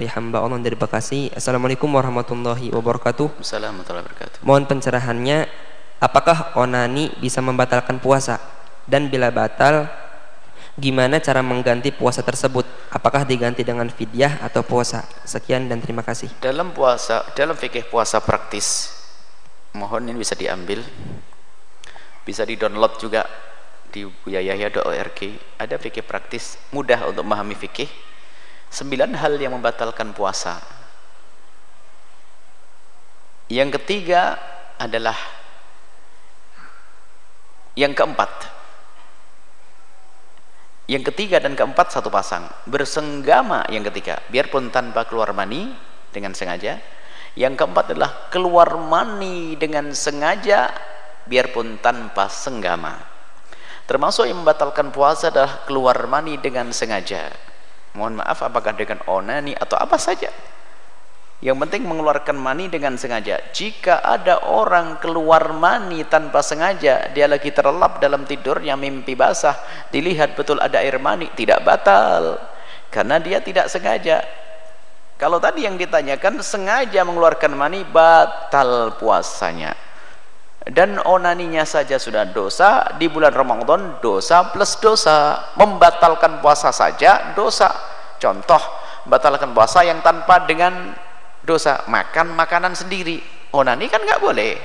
dari hamba Allah dari Bekasi. Assalamualaikum warahmatullahi wabarakatuh. Assalamualaikum warahmatullahi wabarakatuh. Mohon pencerahannya, apakah onani bisa membatalkan puasa? Dan bila batal, gimana cara mengganti puasa tersebut? Apakah diganti dengan fidyah atau puasa? Sekian dan terima kasih. Dalam puasa, dalam fikih puasa praktis, mohon ini bisa diambil, bisa di-download juga di buyayahya.org. Ada fikih praktis mudah untuk memahami fikih Sembilan hal yang membatalkan puasa. Yang ketiga adalah yang keempat. Yang ketiga dan keempat satu pasang. Bersenggama yang ketiga. Biarpun tanpa keluar mani dengan sengaja. Yang keempat adalah keluar mani dengan sengaja biarpun tanpa senggama. Termasuk yang membatalkan puasa adalah keluar mani dengan sengaja mohon maaf apakah dengan onani atau apa saja. Yang penting mengeluarkan mani dengan sengaja. Jika ada orang keluar mani tanpa sengaja dia lagi terlelap dalam tidurnya mimpi basah dilihat betul ada air mani tidak batal. Karena dia tidak sengaja. Kalau tadi yang ditanyakan sengaja mengeluarkan mani batal puasanya dan onaninya saja sudah dosa di bulan Ramadan dosa plus dosa. Membatalkan puasa saja dosa. Contoh membatalkan puasa yang tanpa dengan dosa. Makan makanan sendiri. Onani kan nggak boleh.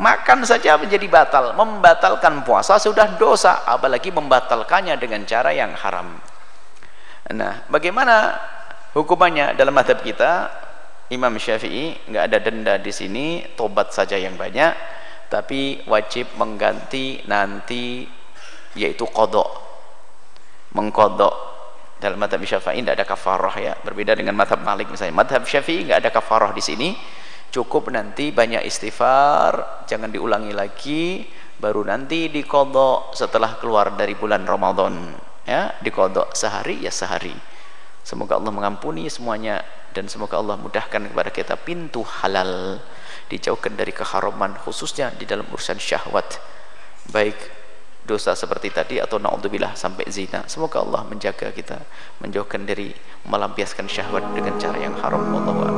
Makan saja menjadi batal. Membatalkan puasa sudah dosa apalagi membatalkannya dengan cara yang haram. Nah bagaimana hukumannya dalam madhab kita? Imam Syafi'i nggak ada denda di sini tobat saja yang banyak tapi wajib mengganti nanti yaitu kodok. Mengkodok. Dalam madhab syafi'i tidak ada kafarah ya. Berbeda dengan madhab malik misalnya. Madhab syafi'i nggak ada kafarah di sini. Cukup nanti banyak istighfar jangan diulangi lagi baru nanti dikodok setelah keluar dari bulan Ramadan. Ya dikodok sehari ya sehari. Semoga Allah mengampuni semuanya dan semoga Allah mudahkan kepada kita pintu halal dijauhkan dari keharaman khususnya di dalam urusan syahwat. Baik dosa seperti tadi atau naudzubillah sampai zina. Semoga Allah menjaga kita menjauhkan dari melampiaskan syahwat dengan cara yang haram. Wallahu a'lam